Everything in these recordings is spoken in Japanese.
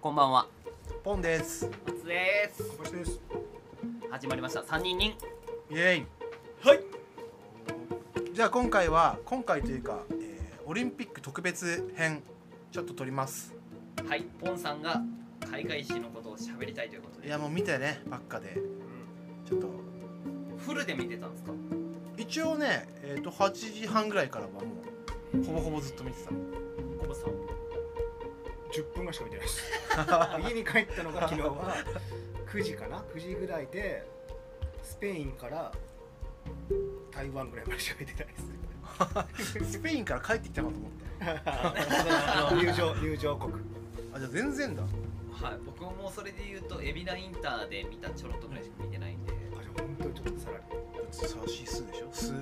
こんばんは。ポンです。松です。星です。始まりました。三人人。イエイ。はい。じゃあ今回は今回というか、えーオリンピック特別編ちょっと撮ります。はい。ポンさんが開会式のことを喋りたいということで。いやもう見てねばっかで。ちょっと。フルで見てたんですか？一応ねえっ、と8時半ぐらいからはもうほぼほぼずっと見てた。コブさん10分がしか見てないです。家に帰ったのが昨日は9時かな？9時ぐらいでスペインから台湾ぐらいまでしか見てないです。スペインから帰ってきたかと思って 入場入場国。あじゃあ全然だ。はい僕もそれで言うと海老名インターで見たちょろっとぐらいしか見てないんで。あじゃあ本当にちょっとさらにさあ C 数でしょ？数で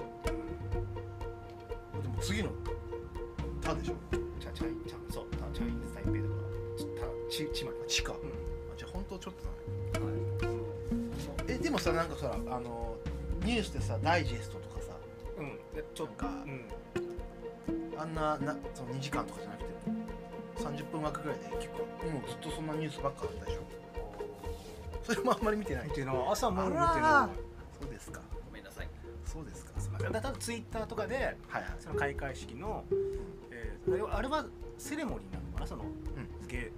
も次の「タチチマ「ち」か、うあじゃあ本当ちょっとだね。はい。えでもさなんかさあのニュースでさダイジェストとかさ。んうん。でちょっとかうん。あんななその2時間とかじゃなくて30分枠ぐらいで結構もうずっとそんなニュースばっかだったでしょ。それもあんまり見てない。見てない。朝も見てなそうですか。ごめんなさい。そうですか。いだからツイッターとかではいはい。その開会式の、えーあれはセレモニーなのかな？その、ん。ゲ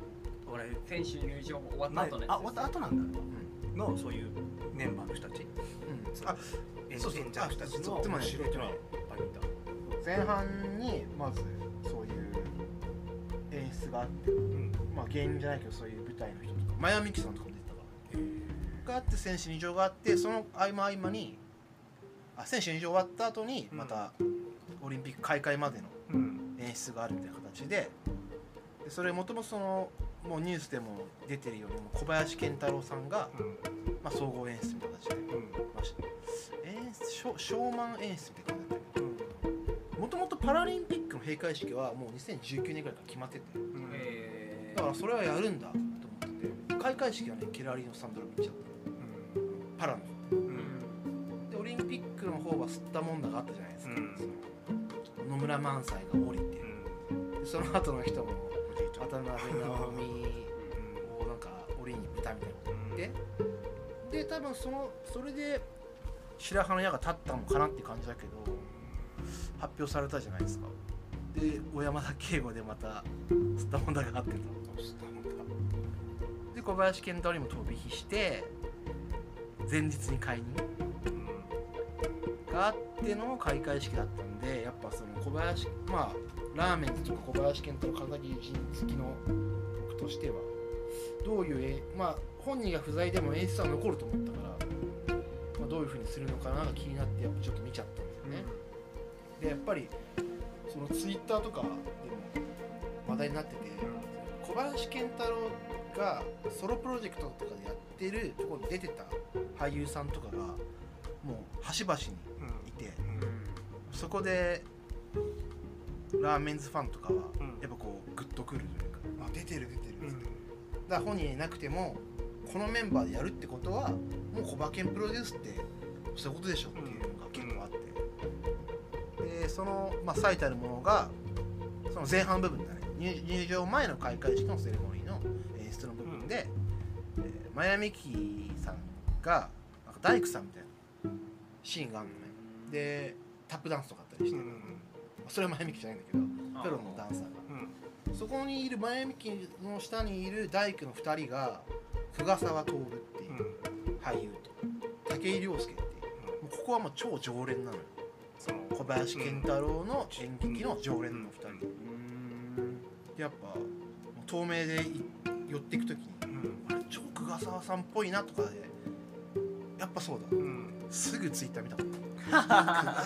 ー俺選手入場も終わった前後のやつあ終わった後なんだ。うん。のそういうメンバーの人たち。うん。あ演そうそう。演者の人たちの面白いっていうのはいっぱい見た前半にまずそういう演出があってうん。まあ芸人じゃないけどそういう舞台の人とか。マヤミキさんとかも出てたから。があって選手入場があってその合間合間にあ選手入場終わった後にまたオリンピック開会までのうん。演出があるみたいな形で。でそれもともとそのもうニュースでも出てるようにもう小林賢太郎さんが、まあ、総合演出みたいな形で、うんまあし演出ショショーマン演出みたいな感じだったけうん。どもともとパラリンピックの閉会式はもう2019年ぐらいから決まってて。うん。えだからそれはやるんだと思ってて開会式はねケラリーノ・サンドロビッチだった。パラの。うん。でオリンピックの方は吸ったもんだがあったじゃないですか、うん。その野村萬斎が降りて。でその後の人も渡辺直美をなんか檻に豚みたいなこと言って。で多分そのそれで白羽の矢が立ったのかなって感じだけど発表されたじゃないですか。で小山田圭吾でまた吸ったもんだがあってとで小林健太郎にも飛び火して前日に解任。があっての開会式だったんでやっぱその小林まあラーメンズとか小林健太郎片桐仁好きの僕としてはどういうえまあ本人が不在でも演出は残ると思ったから、まあ、どういうふうにするのかなが気になってやっぱちょっと見ちゃったんですよね、でやっぱりそのツイッターとかでも話題になってて小林健太郎がソロプロジェクトとかでやってるところに出てた俳優さんとかがもう端々にいてそこでラーメンズファンとかはうん。やっぱこうグッとくるというか、あ出てる出てるっつって、だから本人いなくてもこのメンバーでやるってことはもう小馬券プロデュースってそういうことでしょっていうのが結構あって、でその、まあ、最たるものがその前半部分だね。入入場前の開会式のセレモニーの演出の部分で、えーマヤミキさんがなんか大工さんみたいなシーンがあるのね。でタップダンスとかあったりして、それはマヤミキじゃないんだけどプロのダンサーが。そこにいる前向きの下にいる大工の2人が久我沢徹っていう俳優と。武井亮介っていう。もうここはもう超常連なのよ。その小林賢太郎の演劇の常連の2人。でやっぱ透明でい寄っていく時にあれ超久我沢さんっぽいなとかでやっぱそうだ。すぐツイッター見たもん久我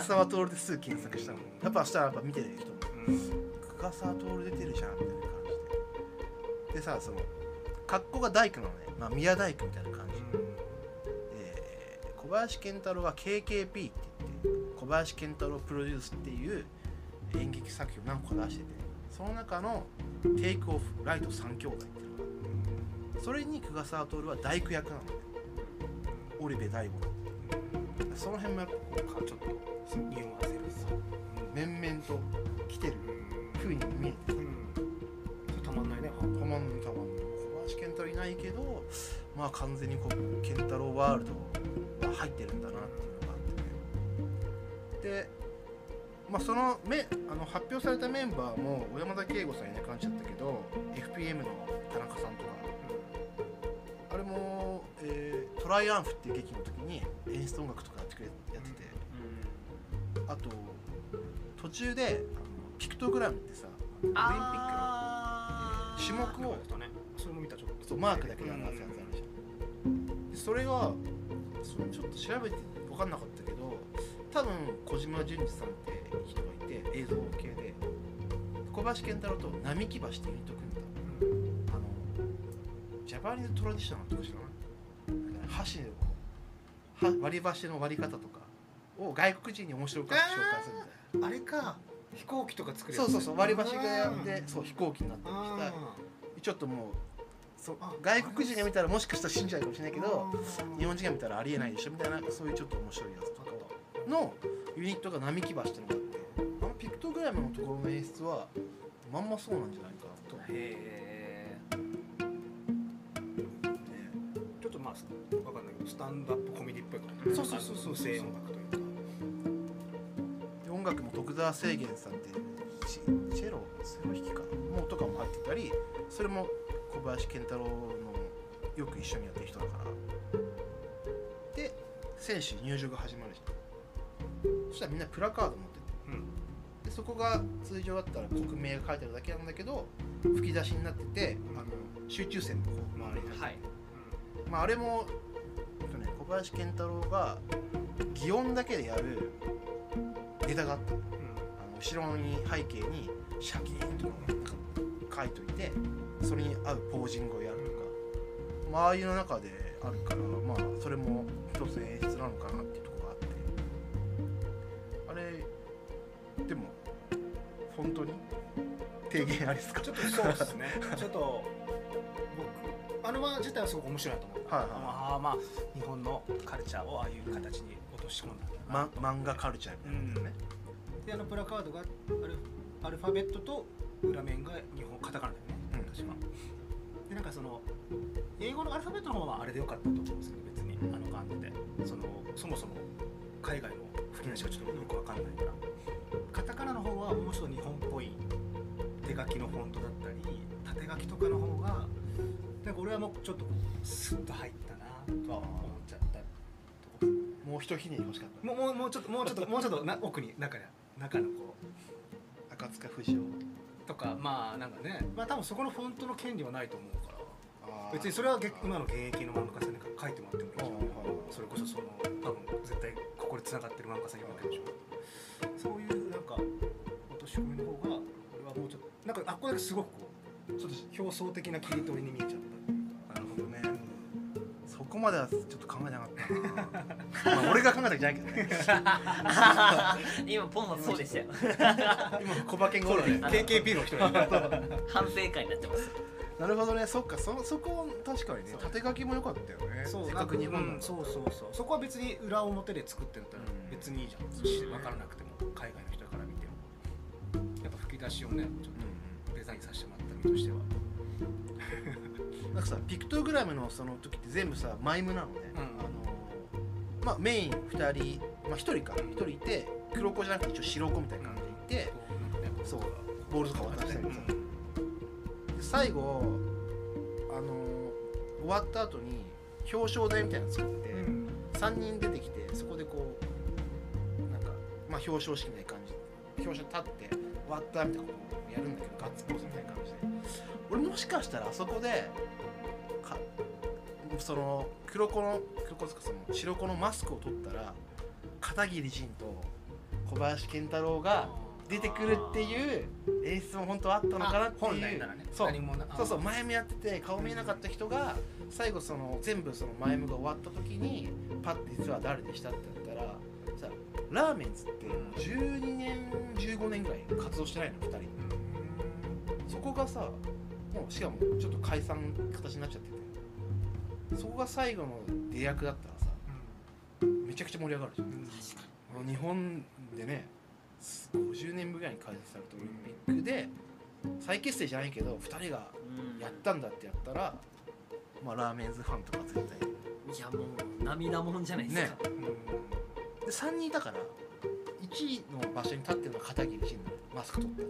沢徹ですぐ検索したもんやっぱそしたらやっぱ見てる人も久我沢徹出てるじゃんみたいな感じででさその格好が大工なのね、まあ、宮大工みたいな感じで小林賢太郎は KKP って言って小林賢太郎プロデュースっていう演劇作品を何個か出しててその中の「テイクオフライト3兄弟」っていうのがあってそれに久我沢徹は大工役なのね織部大吾その辺もやっぱこうちょっと匂わせるさ面々と来てる風に見えてうんたまんないね。たまんたまんない小林ないけどまあ完全にこう健太郎ワールドは入ってるんだなっていうのがあってね。でまあそのめあの発表されたメンバーも小山田圭吾さんいなくなっちゃったけど FPM の田中さんとか。あれも、えートライアンフっていう劇の時に演出音楽とかやってくれやってて、あと途中でピクトグラムってさオリンピックの種目をそれも見たちょっと。マークだけで表すやつあるじゃん。でそれがそれちょっと調べて分かんなかったけど多分小島純二さんって人がいて映像系で。小林健太郎と並木橋ってユニット組んだ。あのジャパニーズトラディショナルとか知らない箸でこうは割り箸の割り方とかを外国人に面白く紹介するみたいなあれか飛行機とか作るそうそうそう割り箸がやっあてそう飛行機になったりしたあちょっともうそうあ外国人が見たらもしかしたら信じちゃうかもしれないけどー日本人が見たらありえないでしょみたいなそういうちょっと面白いやつとかのユニットが並木橋ってのがあってあのピクトグラムのところの演出はまんまそうなんじゃないかなと、ね、へちょっとまあわかんないけどスタンドアップぽいかもそうそうそうそう無声音楽というか音楽も徳澤清源さんってチェロセロ弾きかなもうとかも入ってたりそれも小林健太郎のよく一緒にやってる人だからで選手入場が始まるじゃんそしたらみんなプラカード持っててうんでそこが通常だったら国名が書いてあるだけなんだけど吹き出しになっててあの集中線のこう周りにはいまあ、あれも、小林健太郎が擬音だけでやるネタがあったの。あの後ろに背景にシャキーンとか書いといてそれに合うポージングをやるとか、まあ、ああいうの中であるからまあそれも一つ演出なのかなっていうところがあって。あれでも本当に？提言ありですか？ちょっとそうですね。ちょっと僕あのは自体はすごく面白いなと思う。はいはい。ああまあ日本のカルチャーをああいう形に落とし込んだま、漫画カルチャーみたいなね、であのプラカードがアルアルファベットと裏面が日本カタカナだよね、うん。確か。でなんかその英語のアルファベットの方はあれでよかったと思うんですけど別に。あの感じで。そのそもそも海外の吹き出しがちょっとよくわかんないから。カタカナの方はもうちょっと日本っぽい手書きのフォントだったり縦書きとかの方がなんか俺はもうちょっとスッと入ったなとは思っちゃったもう一ひねり欲しか。ったもうもうもうちょっともうちょっともうちょっとな奥に中に中のこう赤塚不二夫とか。まあなんかね。まあ多分そこのフォントの権利はないと思うから。別にそれはげ今の現役の漫画家さんに書いてもらってもいいじゃん。あー。それこそその多分絶対ここで繋がってる漫画家さんいるわけでしょそういうなんか落とし込みの方が俺はもうちょっとなんかあっこだけすごくこうちょっと表層的な切り取りに見えちゃったどねそこまではちょっと考えなかった。な まあ俺が考えたわけじゃないけどね。今ポンはそうでしたよ。今小馬券ゴールで。KKP の人が反省会になってます。なるほどね。そっかそそこ確かにね縦書きも良かったよね。そうせっかく日本うんそうそうそう。そこは別に裏表で作ってんだったらうん。別にいいじゃん、そして分からなくても海外の人から見ても。やっぱ吹き出しをねちょっとデザインさせてもらった身としてはなんかさピクトグラムのその時って全部さマイムなのね、うんあのまあメイン2人まあ1人か。1人いて黒子じゃなくて一応白子みたいな感じでいて、そうボールとか渡したりさ、で最後あの終わった後に表彰台みたいなの作って、うん。3人出てきてそこでこうなんかまあ表彰式みたいな感じで表彰立って終わったみたいなことをやるんだけどガッツポーズみたいな感じで俺もしかしたらあそこでかその黒子の黒子ですかその白子のマスクを取ったら片桐仁と小林健太郎が出てくるっていう演出も本当はあったのかなっていう。本来ならね。そうそうそう前もやってて顔見えなかった人が最後その全部その前ムが終わった時にパッて実は誰でしたって言ったらさラーメンズって12年15年ぐらい活動してないの2人。そこがさもうしかもちょっと解散形になっちゃってて。そこが最後の出役だったらさめちゃくちゃ盛り上がるじゃん。この日本でね50年ぶりぐらいに開催されたオリンピックで再結成じゃないけど2人がやったんだってやったらまあ、ラーメンズファンとか絶対。いやもう涙もんじゃないですか、で3人いたから1位の場所に立ってるのが片桐仁のマスク取って。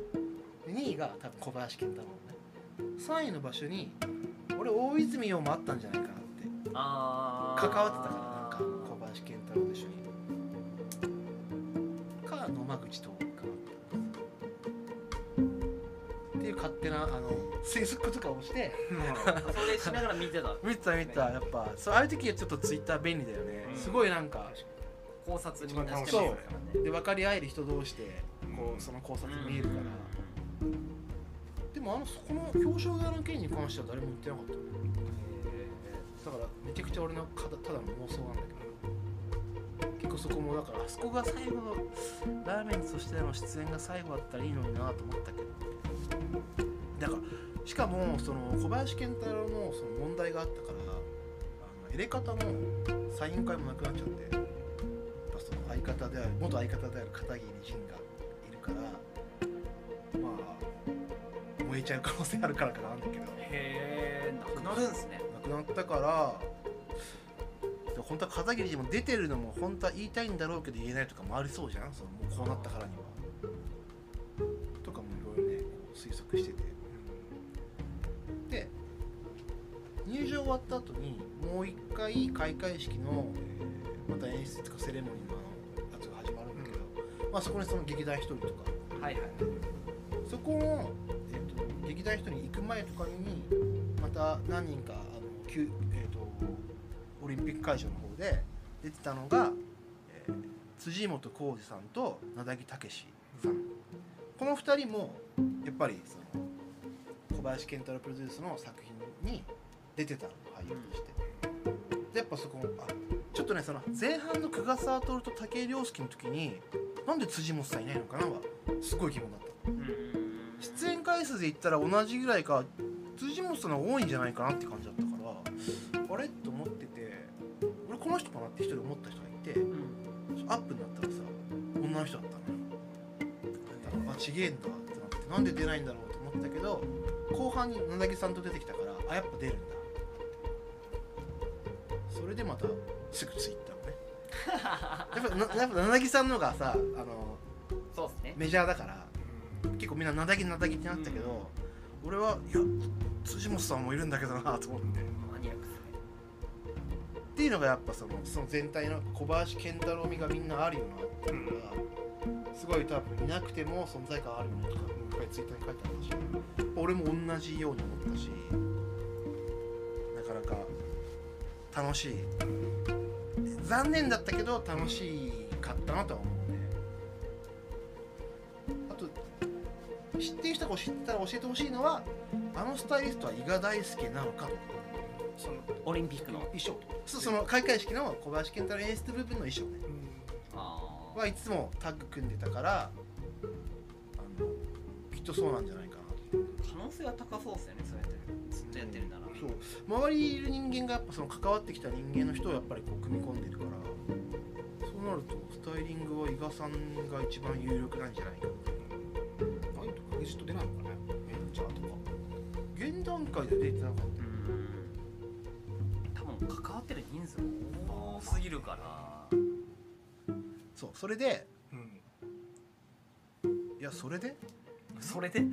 で2位が多分小林健太郎ね。3位の場所に俺大泉洋もあったんじゃないかなって。あ関わってたからなんか小林健太郎と一緒に。か野間口徹かなっていう勝手なあの推測とかをしてそれしながら見てた。見てた見てた。やっぱそうああいう時はちょっとツイッター便利だよね、うん。すごいなんか考察にみんなしてますからねで分かり合える人同士でこうその考察見えるから、でもあのそこの表彰台の件に関しては誰も言ってなかった。だからめちゃくちゃ俺のただの妄想なんだけど。結構そこもだからあそこが最後のラーメンとしての出演が最後だったらいいのになと思ったけど。だからしかもその小林健太郎のその問題があったからあのエレカタのサイン会もなくなっちゃってやっぱその相方である元相方である片桐仁がいるからまあ燃えちゃう可能性あるからかなんだけど。へえなくなるんですね。なくなったから本当は片桐仁も出てるのも本当は言いたいんだろうけど言えないとかもありそうじゃん。そのもうこうなったからには。とかもいろいろね推測してて終わった後にもう一回開会式の、えーまた演出とかセレモニーのやつが始まるんだけど、まあ、そこにその劇団一人とか。はいはいそこの、えー、と劇団一人に行く前とかにまた何人かあの、きゅえー、とオリンピック会場の方で出てたのが、えー辻本浩二さんと名木武さん。この2人もやっぱりその小林健太郎プロデュースの作品に出てたの俳優として。でやっぱそこあちょっとねその前半の久我沢徹と武井良介の時になんで辻本さんいないのかなはすごい疑問だった。うん出演回数で言ったら同じぐらいか辻本さんの方が多いんじゃないかなって感じだったからあれ？と思ってて俺この人かなって一人思った人がいてうんアップになったらさ女の人だったのよあちげえんだってなってなんで出ないんだろうと思ったけど後半に野木さんと出てきたからあやっぱ出るんだそれでまたすぐツイッターをね。やっぱなやっぱ野木さんのがさあのそうですね。メジャーだから結構みんななだぎなだぎってなったけど、俺はいや辻本さんもいるんだけどなと思ってマニアッっていうのがやっぱそのその全体の小林健太郎味がみんなあるよなっていうのが、すごい多分いなくても存在感あるよねとかもう一回ツイッターに書いてあったし俺も同じように思ったしなかなか楽しい。残念だったけど楽しかったなとは思うね。あと知ってる人が知ってたら教えてほしいのはあのスタイリストは伊賀大輔なのか。とかそのオリンピックの衣装。とかそその開会式の小林健太郎演出部分の衣装ね。あー。はいつもタッグ組んでたからあのきっとそうなんじゃないかな可能性は高そうですよねそうやってとやってるな。らそう。周りにいる人間がやっぱその関わってきた人間の人をやっぱりこう組み込んでるからそうなるとスタイリングは伊賀さんが一番有力なんじゃないかナイトクレジット出ないのかね。メンチャーとか。現段階では出てなかっうん。多分関わってる人数多すぎるから。たそうそれでうん。いやそれで？それで？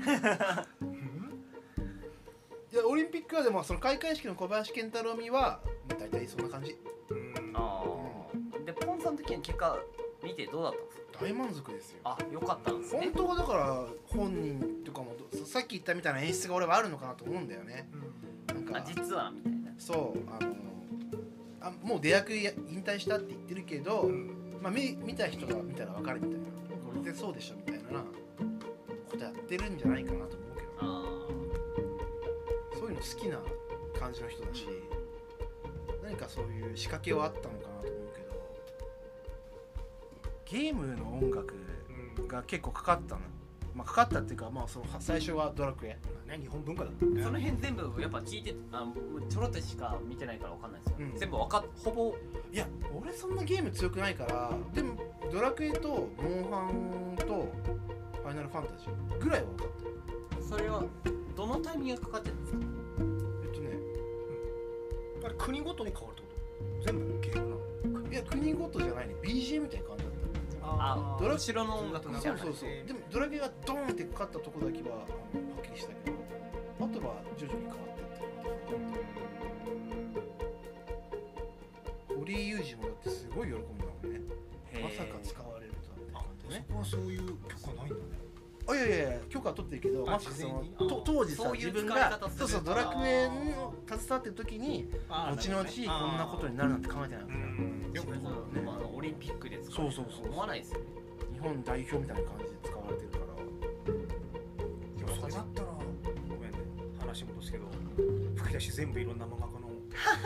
いやオリンピックはでもその開会式の小林健太郎味は大体そんな感じ。うん。ああでポンさんの時に結果見てどうだったんですか？大満足ですよ。あよかったんですね。本当はだから本人とかもどさっき言ったみたいな演出が俺はあるのかなと思うんだよね。なんかあ実はみたいな。そうあのあもう出役や引退したって言ってるけど、うん。まあ、見見た人が見たら分かるみたいな。これでそうでしょみたいなことやってるんじゃないかなと。思好きな感じの人だし何かそういう仕掛けはあったのかなと思うけどゲームの音楽うんが結構かかったの、まあ、かかったっていうか、まあ、その最初はドラクエ。まあね日本文化だった。ねその辺全部やっぱ聞いてあちょろっとしか見てないからわかんないですよ、うん。全部わかっほぼ。いや俺そんなゲーム強くないからでもドラクエとモンハンとファイナルファンタジーぐらいは分かった。それはどのタイミングがかかってるんですか？国ごとに変わるってこと？全部ゲームなの？いや国ごとじゃないね。BGM みたいな感じだったあドラ後ろの音楽そうそう。そうでもドラゲがドーンってかかったとこだけははっきりしたけどあとは徐々に変わってって。堀井雄二もだってすごい喜んだもんね。まさか使われるとはって感じね。そこはそういう許可ないんだね。あいやいやいや許可は取ってるけどあまさかそのと当時さ自分がそうそうドラクエの携わってる時にあ後々こんなことになるなんて考えてないわうけよくねまあオリンピックで使そうそうそう思わないですよね。日本代表みたいな感じで使われてるから。でもそれだったらごめんね。話戻すけど吹き出し全部いろんな漫画家の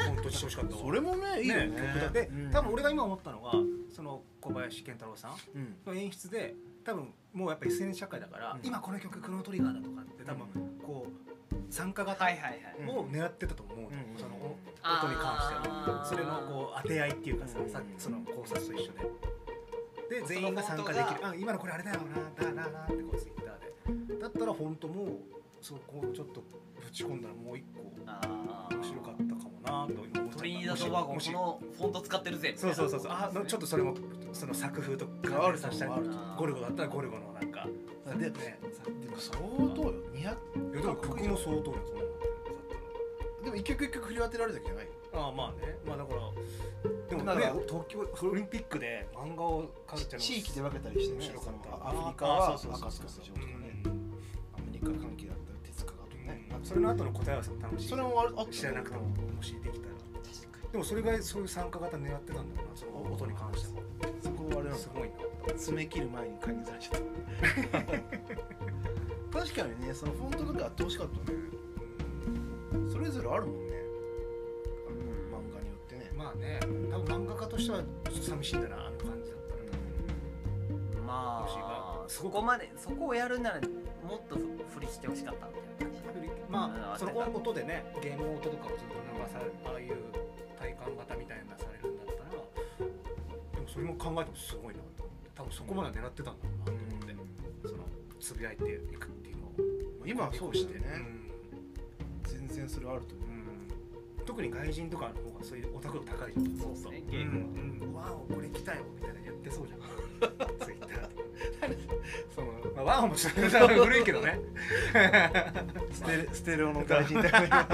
本当にしてほしかったわ。それもねいいよね。曲だで、うん。多分俺が今思ったのがその小林健太郎さんうん。の演出で多分もうやっぱ SNS 社会だから、うん。今この曲クロノトリガーだとかって多分こう参加型を狙ってたと思うその音に関しては。それのこう当て合いっていうかさ、うんさその考察と一緒で。で全員が参加できる。あ今のこれあれだよなだななってこうツイッターで。だったら本当もうそうこうちょっとぶち込んだらもう一個あ面白かったなとトリニダードバゴンこのフォント使ってるぜ。そうそうそうそう。あちょっとそれもその作風と関連させたりゴルゴだったらゴルゴのなんか。でね。でも相当よ200いやでも曲も相当よそんなのでも一曲一曲振り当てられたわけじゃない。よああまあね。まあだからでもね東京オリンピックで漫画を描いてるの地域で分けたりしてね面白かった。そのアフリカは赤塚市場とかね。うん。アメリカ関係だそれの後の答え合わせも楽しい。それもあるあ知らなくてももしできたら。でもそれがそういう参加型狙ってたんだろうなその音に関してはそこはあれなんだ。すごいな。詰め切る前に解任されちゃった。確かにねそのフォントとかやってほしかったね。それぞれあるもんね。漫画によってね。まあね。多分漫画家としては寂しいんだなあの感じだったら。まあそこまでそこをやるならもっと振りしてほしかったみたいなまあうん。その音でねゲーム音とかをずっと流されああいう体感型みたいなのされるんだったらでもそれも考えてもすごいなと思って多分そこまで狙ってたんだろうなと思って、そのつぶやいていくっていうのを今はそうしてね。うん。全然それあると思う。うん。特に外人とかの方がそういうオタク度高いじゃん。そうですねゲームムうん、ワオこれ来たよみたいなやってそうじゃん。ツイッターとか そのまあ、ワンも古いけどねステレステレオの外人だから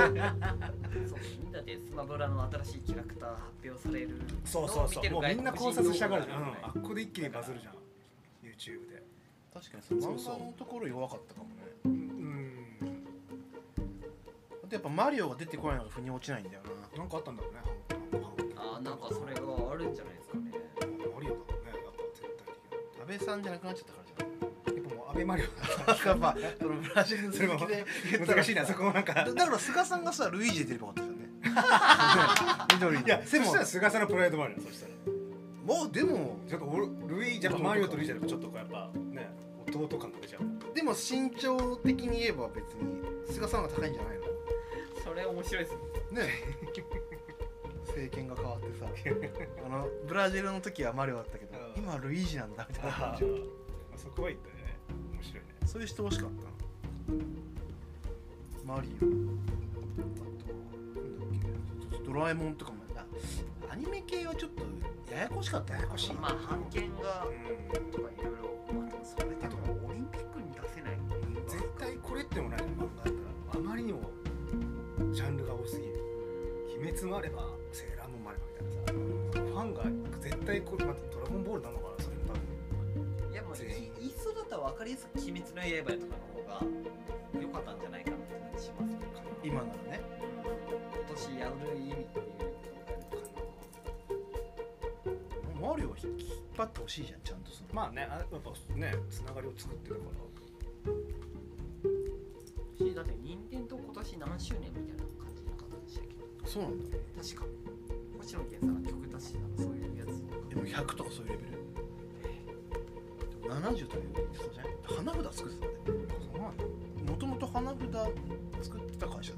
そうだってスマブラの新しいキャラクター発表されるそうそうそうもうみんな考察したがるじゃん、うん、あっこで一気にバズるじゃん YouTube で確かにその漫画のところ弱かったかもねうんあとやっぱマリオが出てこないのが腑に落ちないんだよななんかあったんだろうねあーなんかそれがあるんじゃないですかねマリオだろうねやっぱ絶対安倍さんじゃなくなっちゃったからじゃない的にやっぱもうアベマリオ。やっぱそのブラジルのそれも続きで難しいなそこもなんか。だだから菅さんがさルイージで出ればよかった。じゃんね緑に いやそしたら菅さんのプライドもあるよそしたら。もうでもちょっと俺ルイージやっぱマリオとルイージだとちょっとこうやっぱね弟感が出ちゃう。でも身長的に言えば別に菅さんが高いんじゃないの？それ面白いですね。ね。政権が変わってさ。あのブラジルの時はマリオだったけどうん。今はルイージなんだみたいなあ感じ。ー。そこは言ったね面白い。ねそういう人欲しかったなマリオ。あとなんだっけ。ドラえもんとかも。あアニメ系はちょっとややこしかったややこしい。まあ版権がうんとかいろいろそれで。もオリンピックに出せない絶対これってもない漫画だったらあまりにもジャンルが多すぎる。鬼滅もあればセーラームーンもあればみたいなさ。ファンが絶対これまたドラゴンボールなのかったら分かりやすく「鬼滅の刃」とかの方が良かったんじゃないかなって感じしますけど。今ならね。今年やる意味っていうマリオは引っ張ってほしいじゃんちゃんとその。まあねあやっぱねつながりを作ってるから。しだって任天堂今年何周年みたいな感じなかったでしたっけ？そうなんだ。確か。星野源さんが曲出してたそういうやつ。でも100とかそういうレベル70とか言ってたじゃん？花札作ってたんだよもともと花札作ってた会社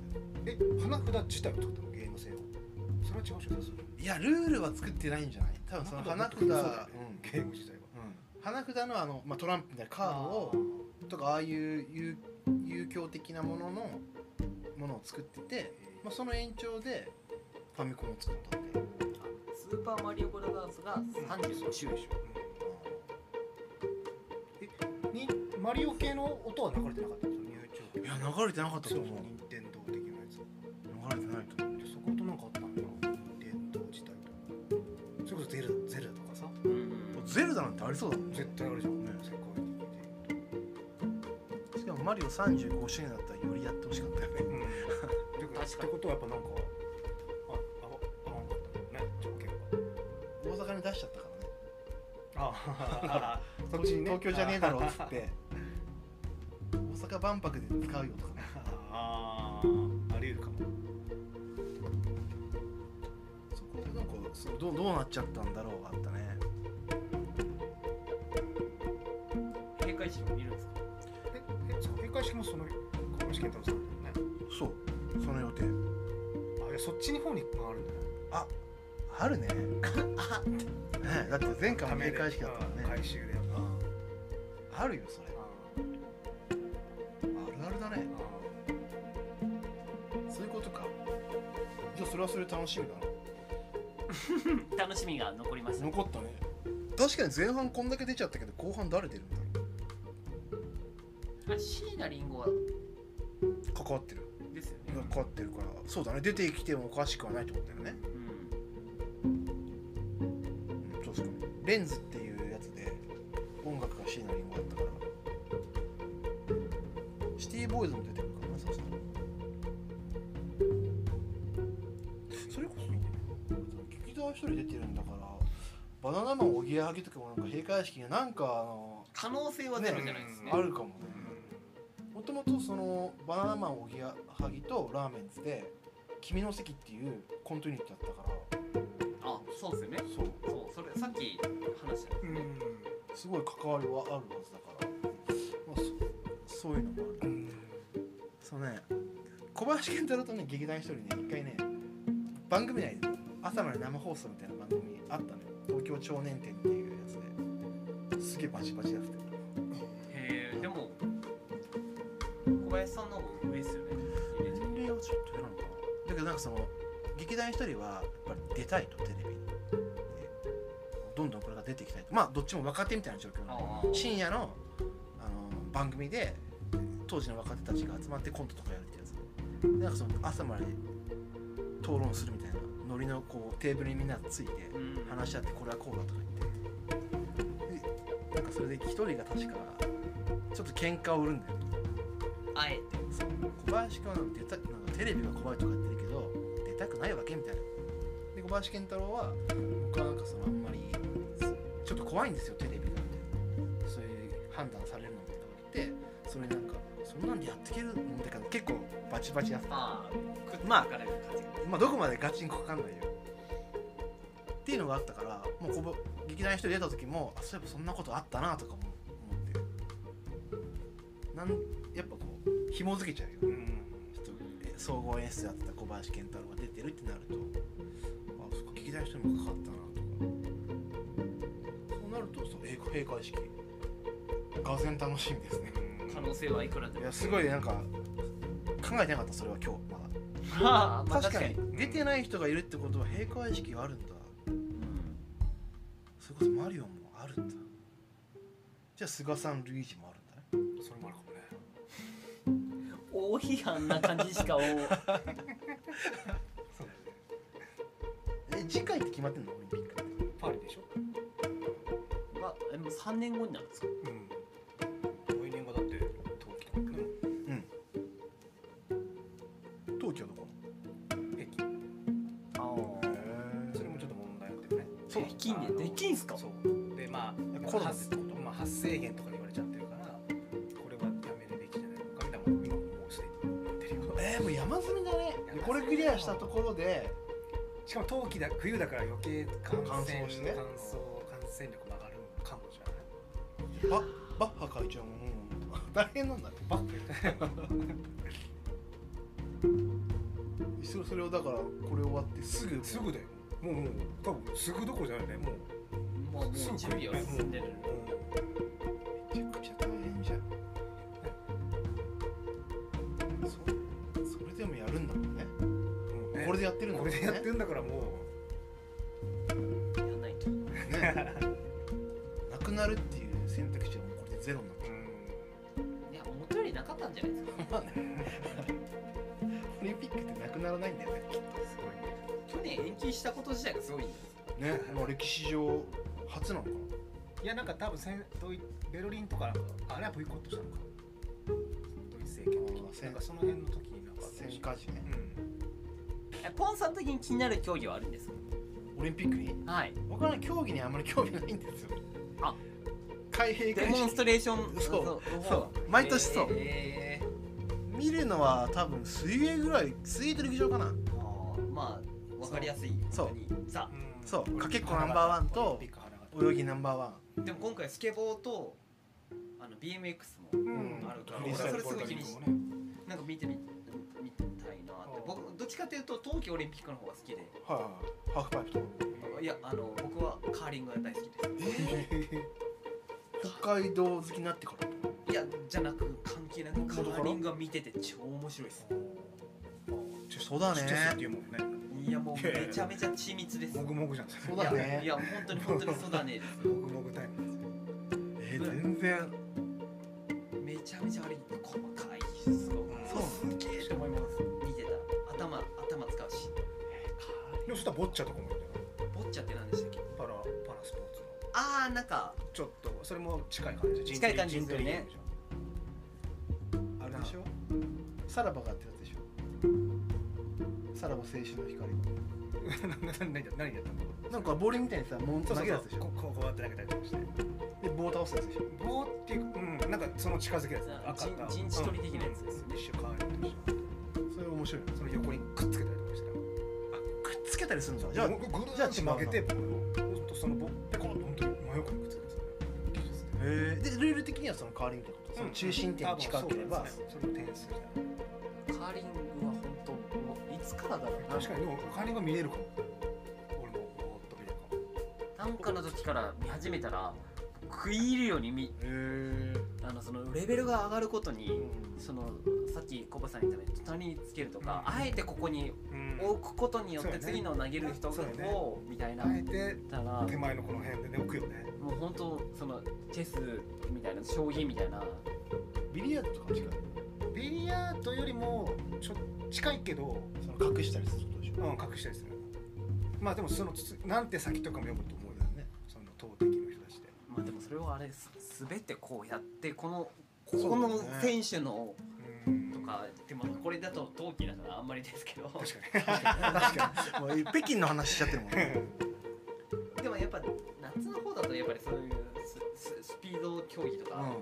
だよ。え花札自体を作ったのゲーム性をそれは違うでしょいやルールは作ってないんじゃない。多分その花札、ゲーム自体は。うん。花札のあの、まあ、トランプみたいなカードをとかああいう有有響的なもののものを作ってて、まあ、その延長でファミコンを作ったんでスーパーマリオブラザーズが35周年にマリオ系の音は流れてなかったんですよ YouTube いや流れてなかったと思う。任天堂的なやつ流れてないと思うでそことなんかあったんだ。よ任天堂自体とそれこそゼルダゼルダとかさ。うん。ゼルダなんてありそうだもんね。絶対あるじゃん、ね。世界的にしかもマリオ35周年だったらよりやってほしかったよね。うん、てかってことはやっぱなんかあああ合わなかったね。条件が大阪に出しちゃったからね。ああ そっちにね。東京じゃねえだろっつって。大阪万博で使うよとかね。ああありえるかも。そこでなんかそうどうどうなっちゃったんだろうがあったね。閉会式も見るんですか？ええそう閉会式もその小林健太郎さんだよね。そうその予定。あいやそっちに方に回るんだね。あるね。あね だって前回も閉会式だったうんからね回収であるよそれそれはそれで楽しみだな。楽しみが残りました残ったね。確かに前半こんだけ出ちゃったけど後半誰出るんだろあ椎名林檎は。う関わってる。ですよね。関わってるから。そうだね。出てきてもおかしくはないってことだよね。うん。うん。そうですか。レンズっていうやつで音楽が椎名林檎だったから。シティボーイズも出て一人出てるんだからバナナマンおぎやはぎとかもなんか閉会式になんかあの可能性はゼロじゃないですねあるかもね。もともとそのバナナマンおぎやはぎとラーメンズで「君の席」っていうコントユニットだったから。あそうですよね。そう。そうそれさっき話した。うん。うんすごい関わりはあるはずだから、まあ、そそういうのもある。うん。そうね。小林健太郎とね劇団一人ね一回ね番組内で朝まで生放送みたいな番組あったのよ。東京超年展っていうやつで。すげえバチバチやってた。へえでも小林さんの方が上ですよね。年齢はちょっと上なのかな。だけどなんかその劇団一人はやっぱり出たいとテレビに。でどんどんこれが出ていきたいと。まあどっちも若手みたいな状況なの。深夜のあの番組で当時の若手たちが集まってコントとかやるってやつ。でなんかその朝まで討論するみたいなノリのこうテーブルにみんなついてうん。話し合ってこれはこうだとか言って。でなんかそれで一人が確かちょっと喧嘩を売るんだよ。あえて。そう。小林君は出たなんかテレビが怖いとか言ってるけど出たくないわけみたいな。で小林健太郎は僕はなんかそのあんまりちょっと怖いんですよテレビがみたいなそういう判断されるのみた言ってそれなんかそんなんでやっていけるんだから結構バチバチやってたまあまあどこまでガチンコかかんないよ。っていうのがあったからもうこぼ劇団一人出た時もあそういえばそんなことあったなとかも思って。なんやっぱこう紐付けちゃうようん。ちょっとえ総合演出やってた小林健太郎が出てるってなるとあそっか劇団一人もかかったなとか。そうなるとそう閉閉会式。がぜ楽しみですね可能性はいくらでも。いやすごいなんか考えてなかったそれは今日。まだまあ確かに。に。出てない人がいるってことは閉会式があるんだ。うんそれこそマリオもあるんだ。じゃあ菅さんルイージもあるんだね。それもあるかもね。大批判な感じしかを そう。だよねえ次回って決まってんの？オリンピック。パリでしょ。まあでも3年後になるんですか。うん東京どこ北京ああそれもちょっと問題あってね。そう北京でできんすか？そう。でまあコロナで発まあ、発生源とか言われちゃってるからこれはやめるべきじゃないのかみたいな今もうすでになってるよえー、もう山積みだね。でこれクリアしたところで。しかも冬季だ冬だから余計感乾染燥してね。乾燥感染力も上がるかもしれない。ババッハ会長。ももう 大変なんだね。バッてそれそれをだからこれ終わってすぐすぐだよ。もうもう多分すぐどころじゃないねもう。もうもう準備は進んでる。めしたこと自体がすごいんでねもう歴史上初なのかいやなんか多分せんドイベルリンとかなんかあれはボイコットしたのかドイツ政権的あーになんかその辺の時になんかな戦火時ねうん。えポンさん的に気になる競技はあるんですか？オリンピックに？はい。僕はね競技にあんまり興味ないんですよ。あ。開閉会デモンストレーション。そう。のそう。方毎年そう。えー。見るのは多分水泳ぐらい水泳と陸上かなかりやすい。そう。本当に。さうん。そう。かけっこナンバーワンと泳ぎナンバーワでも今回スケボーとあの BMX もうん。あるからフリースタイル俺それすごい気にしなんか見てみ見たいなって。僕どっちかというと冬季オリンピックの方が好きで。ンはいはいはい。ハーフパイプと。かいやあの僕はカーリングが大好きで北海道好きになってからすいやじゃなく関係なくカーリングが見てて超面白いです。そうだね。ちっちゃいっていうもんねいやもうめちゃめちゃ緻密です。もぐもぐじゃん。そうだね。いやいや本当に本当にそうだねですもぐもぐタイムですよえー全然。めちゃめちゃあれ細かいすごい。そうすげえと思います。見てた。ら頭頭使うし。そしたらボッチャとかもいるんだよボッチャって何でしたっけ？パラパラスポーツの。ああなんか。ちょっとそれも近い感じ。近い感じですよね。あれでしょ？さらばがやってさらば青春の光 何何何何やったんだなんかボールみたいにさモン投そうそうそうげるやつでしょ。ここうこうやって投げたりとかして。で棒倒すやつでしょ。棒っていううんなんかその近づけるやつ。あ赤か陣地取り的なやつですよね。一種変わると一緒それ面白いよその横にくっつけたりとかして。くっつけたりするんだじじゃあゃあじゃあ曲げてボールをとそのボペコンと本当に真横にくっつけるんですよ技術でへえでルール的にはそのカーリングってこと？その中心点に近ければ。うですねそれを点数カーリングはつからだろうな確かにでもカーリングが見れるかも。俺もぼーっと見れるかも。なんかの時から見始めたら食い入るように見へえあのそのレベルが上がることにそのさっきコバさん言ったように隣につけるとか、うん。あえてここにうん。置くことによってそうやね。次の投げる人そうやね。をみたいな。あえてたら手前のこの辺でね置くよね。もう本当そのチェスみたいな将棋みたいな。ビリヤードとかも近いビリヤードよりもちょ近いけどその隠したりするってことでしょ？うん隠したりする。まあでもそのつなんて先とかも読むと思うよね。その投擲の人たちで。まあでもそれはあれです全てこうやってこのここの選手のうん。とかでもこれだと冬季だからあんまりですけど。確かに。確かもう北京の話しちゃってるもんね。に でもやっぱ夏の方だとやっぱりそういうスススピード競技とか、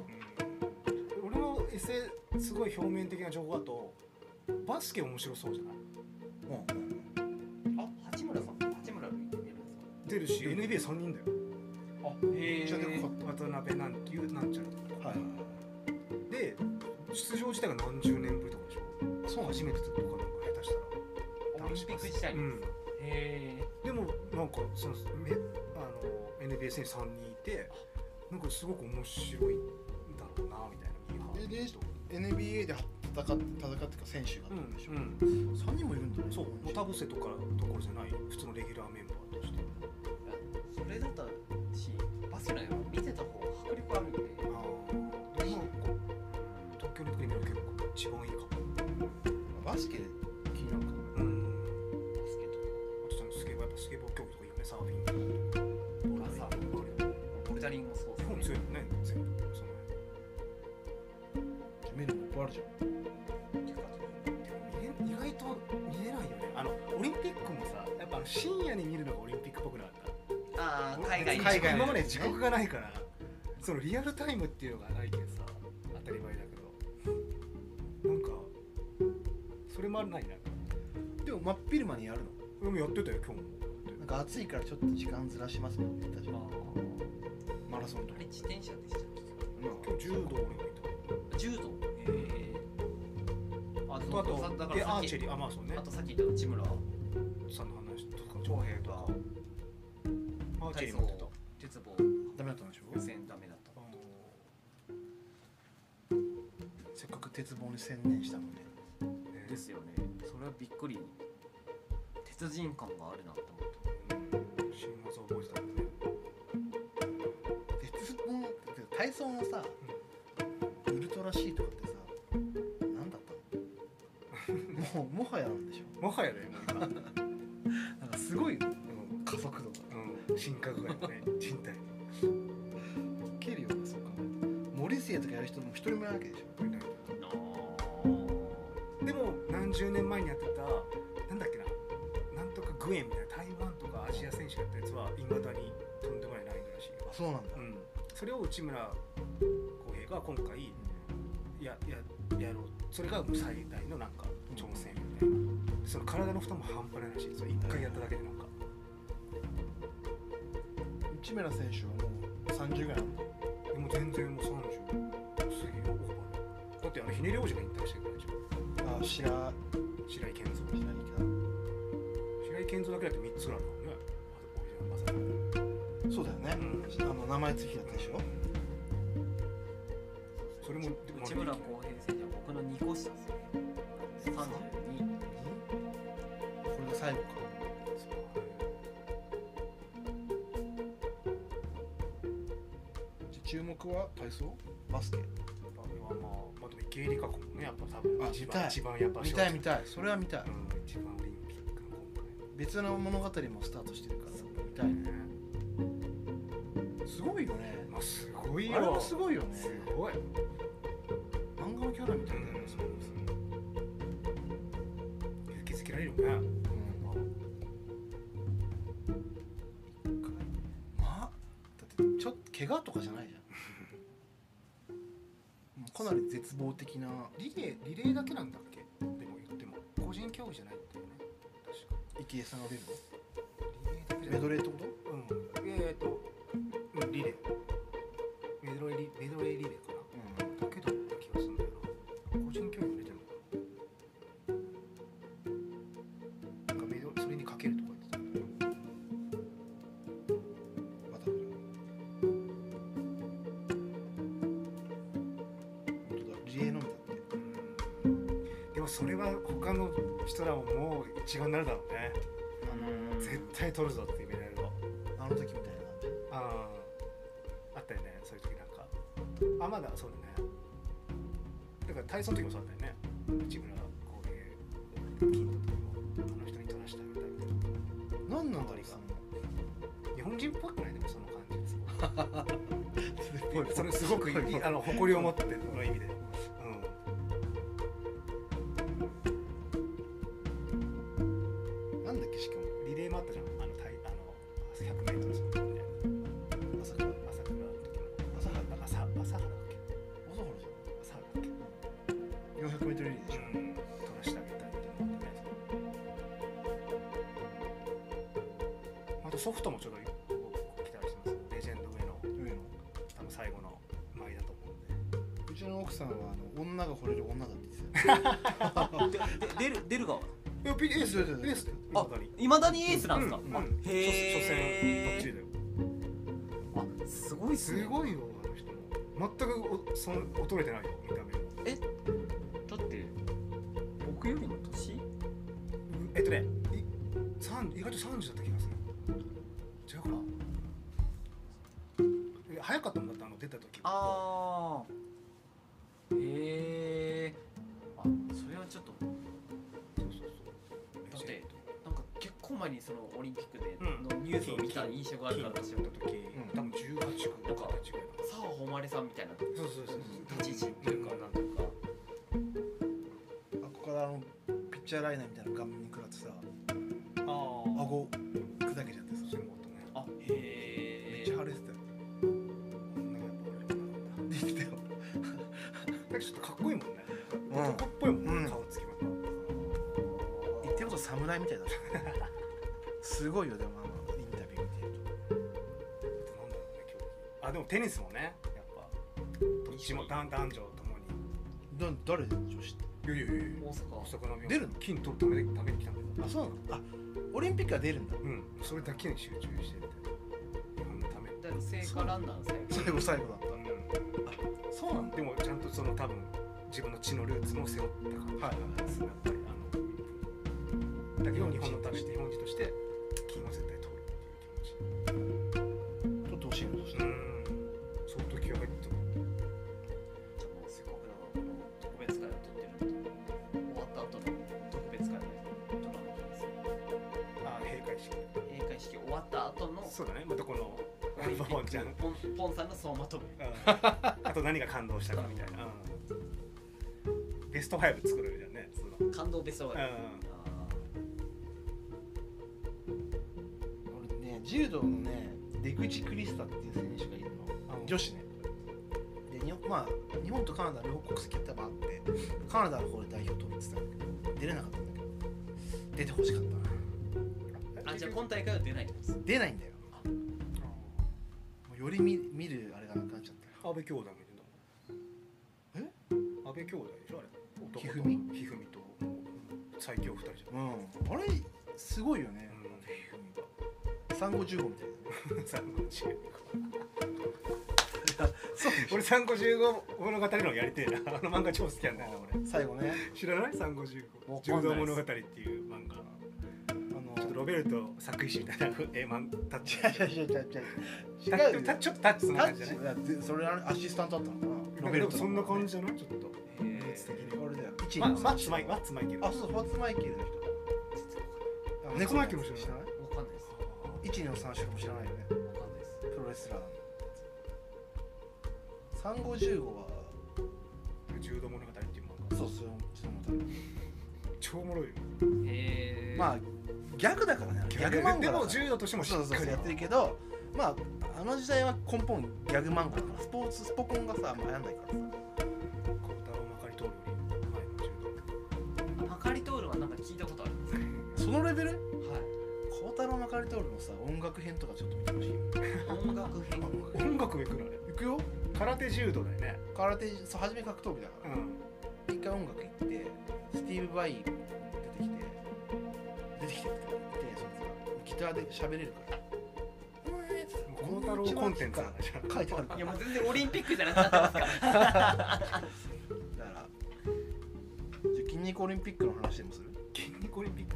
うん。俺のエセすごい表面的な情報だとバスケ面白そうじゃない？うん。あ八村さん。八村塁出るんですか？出るし NBA3 人だよ。あへじゃあでかかっ渡辺なんていうなんちゃらとか。はいはいで出場自体が何十年ぶりとかでしょ？そう初めてとかなんか下手したら。オリンピック自体に、うん。へえ。でもなんかそのめあの NBA 選手3人いてなんかすごく面白いんだろうなみたいな。ミーハーえで NBA で戦って戦ってか選手がってことでしょ、うん3人もいるんだね。そうもう田臥とかどころじゃない普通のレギュラーメンバーとして。それだったしバスケのよ見てた方が迫力あるんで。ああでも東京オリンピックで見る結構一番いいかも。バスケ気になるかうん。バスケとあとそのスケボーやっぱスケボー競技とかいいよねサーフィンとかボルダリングサーフィンボルダリングもそう日本強いよね全部その見るのいっぱいあるじゃんの深夜に見るのがオリンピックっぽくなかった。ああ海外。海外今まで時刻がないからそのリアルタイムっていうのがないけどさ当たり前だけど。なんかそれもあるないな。んかでも真っ昼間にやるの？俺もやってたよ今日も。なんか暑いからちょっと時間ずらしますねって言ってたじゃんマラソンとか。あれ自転車でしたっ今日柔道俺もいけ柔道？へえあたあとさだかでアーチェリー。あまあそうね。あとさっき言った内村話とか長平とかアーチェリー体操もやってた鉄棒。ダメだったんでしょ？予選ダメだった。あせっかく鉄棒に専念したのねのねですよね。それはびっくり。鉄人感があるなと思った。新技覚えてたんだね。鉄の体操のさ、ウルトラ C とかってさ何だったの？もうもはやなんでしょ？もはやだよすごいよ。うん。加速度が。うん、新格外のね。人体。蹴るよ。うなそう考えると森末とかやる人も一人もいないわけでしょでも何十年前にやってたなんだっけな。なんとかグエンみたいな台湾とかアジア選手がやったやつはいまだにとんでもないラインらしいよ。あそうなんだ、うん、それを内村航平が今回やややろう。それが最大のなんか挑戦みたいなその体の負担も半端ないらしい。それ一回やっただけでなんか。内村選手はもう30ぐらいなんだでも全然もう30すげえオーバーだってあのひねり王子が引退してるからでしょあ白白井健三。白木白井健三だけだって3つぐらいあるもんね。そうだよね、うん。あの名前つきだったでしょ？それも内村航注目は体操？バスケ？まあまあまあでも池江璃花子もねやっぱ多分あ一番一番やっぱ見たい見たい。それは見たい、うん一番オリンピックの今別の物語もスタートしてるから見たいね。すごいよね。まあすごいよ。あれもすごいよね。すごい。漫画のキャラみたいだよね、うんそれも。勇気づけられるよね。うん。まあだってちょっと怪我とかじゃないじゃんかなり絶望的な。リレーリレーだけなんだっけ？でも言っても。個人競技じゃないっていうね。確か。池江さんが出るリレーだけじゃのない。メドレーってこと？もうになるだろうね。絶対取るぞっていうメダルをあの時みたいな。あああったよねそういう時なんか。あまだそうだね。だから体操の時もそうだったよね。内村航平金の時もあの人に取らせてあげたいみたいな。何なんだろうそ日本人っぽくないでもその感じ。ですのそれすごくいいあの誇りを持っての意味で、すごいっすねすごいよ、あの人も。全くおその衰えてないよ、見た目も。だって僕よりも年？えっとね、い三意外と三十だった気がする。違うかな。え早かったもんだって、あの出た時。ああ前にそのオリンピックでうんのニュースを見た印象があるから私は金取った時、多分十八か二十歳ぐらいだった。澤穂希さんみたいなそうそうそうそう。立ち位置っていうかなんていうかあここからあのピッチャーライナーみたいな顔面に食らってさああ。顎砕けちゃってさそういうことね。あへめえっちゃ腫れてたよ。できたよちょっとかっこいいもんね。うん男っぽいもんね、うん顔つきも。言ってること侍みたいだったすごいよでもあのインタビュー見てるなんだろうね競技あでもテニスもねやっぱどっちも男男女ともに。とだ誰で女子って？いやいやいや大阪。大阪の出るの？金取るためにために来たんだよ。あそうなの？あオリンピックは出るんだ。うんそれだけに集中してて日本のため。にだ聖火ランナーの最後最後最後だっうたそうなんんでもちゃんとその多分自分の血のルーツも背負った感じはいはいですやっぱりあのだけど日本のたして日本人として金は絶対取るっていう気持ち。取ってほしいのとしてうん。相当気合入ってるじゃあもうせっかくだからこの特別会を取ってる終わった後の特別会を取らなきゃですああ閉会式。閉会式終わった後の。そうだね。またこの ポンちゃん。ポンポンさんの総まとめうん。あと何が感動したかみたいな、うん。ベスト5作るじゃんね感動ベストワイうん、柔道のね出口クリスタっていう選手がいるの。うん。女子ね。で日本まあ日本とカナダ両方国籍多分あってカナダの方で代表取るってたんだけど出れなかったんだけど出てほしかったな。あじゃあ今大会は出ないってことです出ないんだよ。もうより見見るあれがなくなっちゃったよ安倍兄弟もいるんだえ？安倍兄弟でしょあれ。男とひふみひふみと最強二人じゃん。うん。あれすごいよねうん産後15みたい三五十五。なそう俺三五十五物語のやりてえな。あの漫画超好きなん。だよな俺。最後ね。知らない。三五十五柔道物語っていう漫画あのちょっとロベルト作石みたいな絵マンタッチ。違う違う違う違うタッチタッチちょっとタッチそんなタ感じじゃない。それあれアシスタントだったのかななんかでもそんな感じじゃない。ちょっとへー技術的にあれだよ一マッツマイマッツマイケルあそうファッツマイケルの人。あファッツマイケルも知らない知らない？一二の三種も知らないよね。わかんないですプロレスラー。なんだ三五十五は。柔道物語っていう漫画そうそうちょっと思っ超おもろいよへえたまあギャグだからね。ギャグ。漫画だから。でも柔道としてもしそうっかりそうそうやってるけどまああの時代は根本ギャグ漫画だから。スポーツスポコンがさあんま流行んないからさ。小太郎まかり通りより。前の柔道マカリトールはなんか聞いたことある。んですけそのレベル？郎まかり通りのさ音楽編とかちょっと見てほしいよ音楽編。音楽行くのあれ。いくよ。空手柔道だよね。空手そう初め格闘技だから。うん。一回音楽行ってスティーブ・バイ出てきて出てきてって言ってギターで喋れるから。孝太郎コンテンツなんだじゃん書いてあるからいやもう全然オリンピックじゃなくなってますから。だからじゃあ筋肉オリンピックの話でもする？筋肉オリンピック？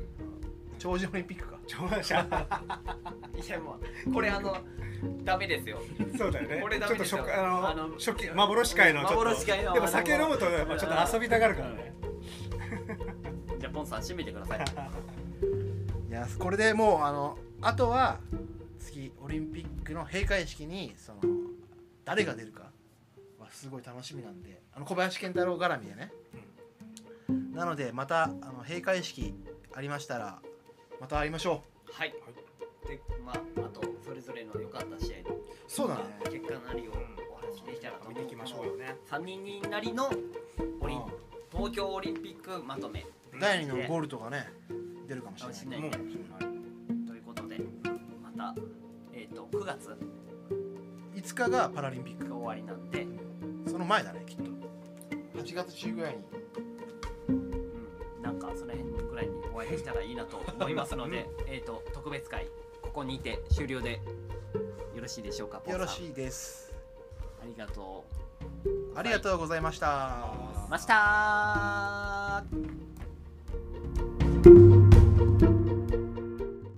長寿オリンピックか長者。いやもうこれあのダメですよ。そうだよね。これダちょっとメですよ初あのあの初期幻界のちょっと。幻界のでも酒飲むとやっぱちょっと遊びたがるからね。じゃあポンさん締めてください。いやこれでもうあのあとは次オリンピックの閉会式にその誰が出るかはすごい楽しみなんであの小林健太郎絡みでね、なのでまたあの閉会式ありましたらまた会いましょはい。でまああとそれぞれの良かった試合のうそうだね。まあ結果なりをお話しできたらと思う見ていきましょうよね3人なりのオリン東京オリンピックまとめ。第2のゴールとかね出るかもしれないもうかもしれないね。ということでまたえっ、と9月。が5日がパラリンピック。終わりなんで、その前だねきっと。8月中ぐらいに。うん、なんかその辺ぐらいにお会いできたらいいなと思いますのでえっと特別会ここにて終了でよろしいでしょうかよろしいです。ありがとありがとうございました。うました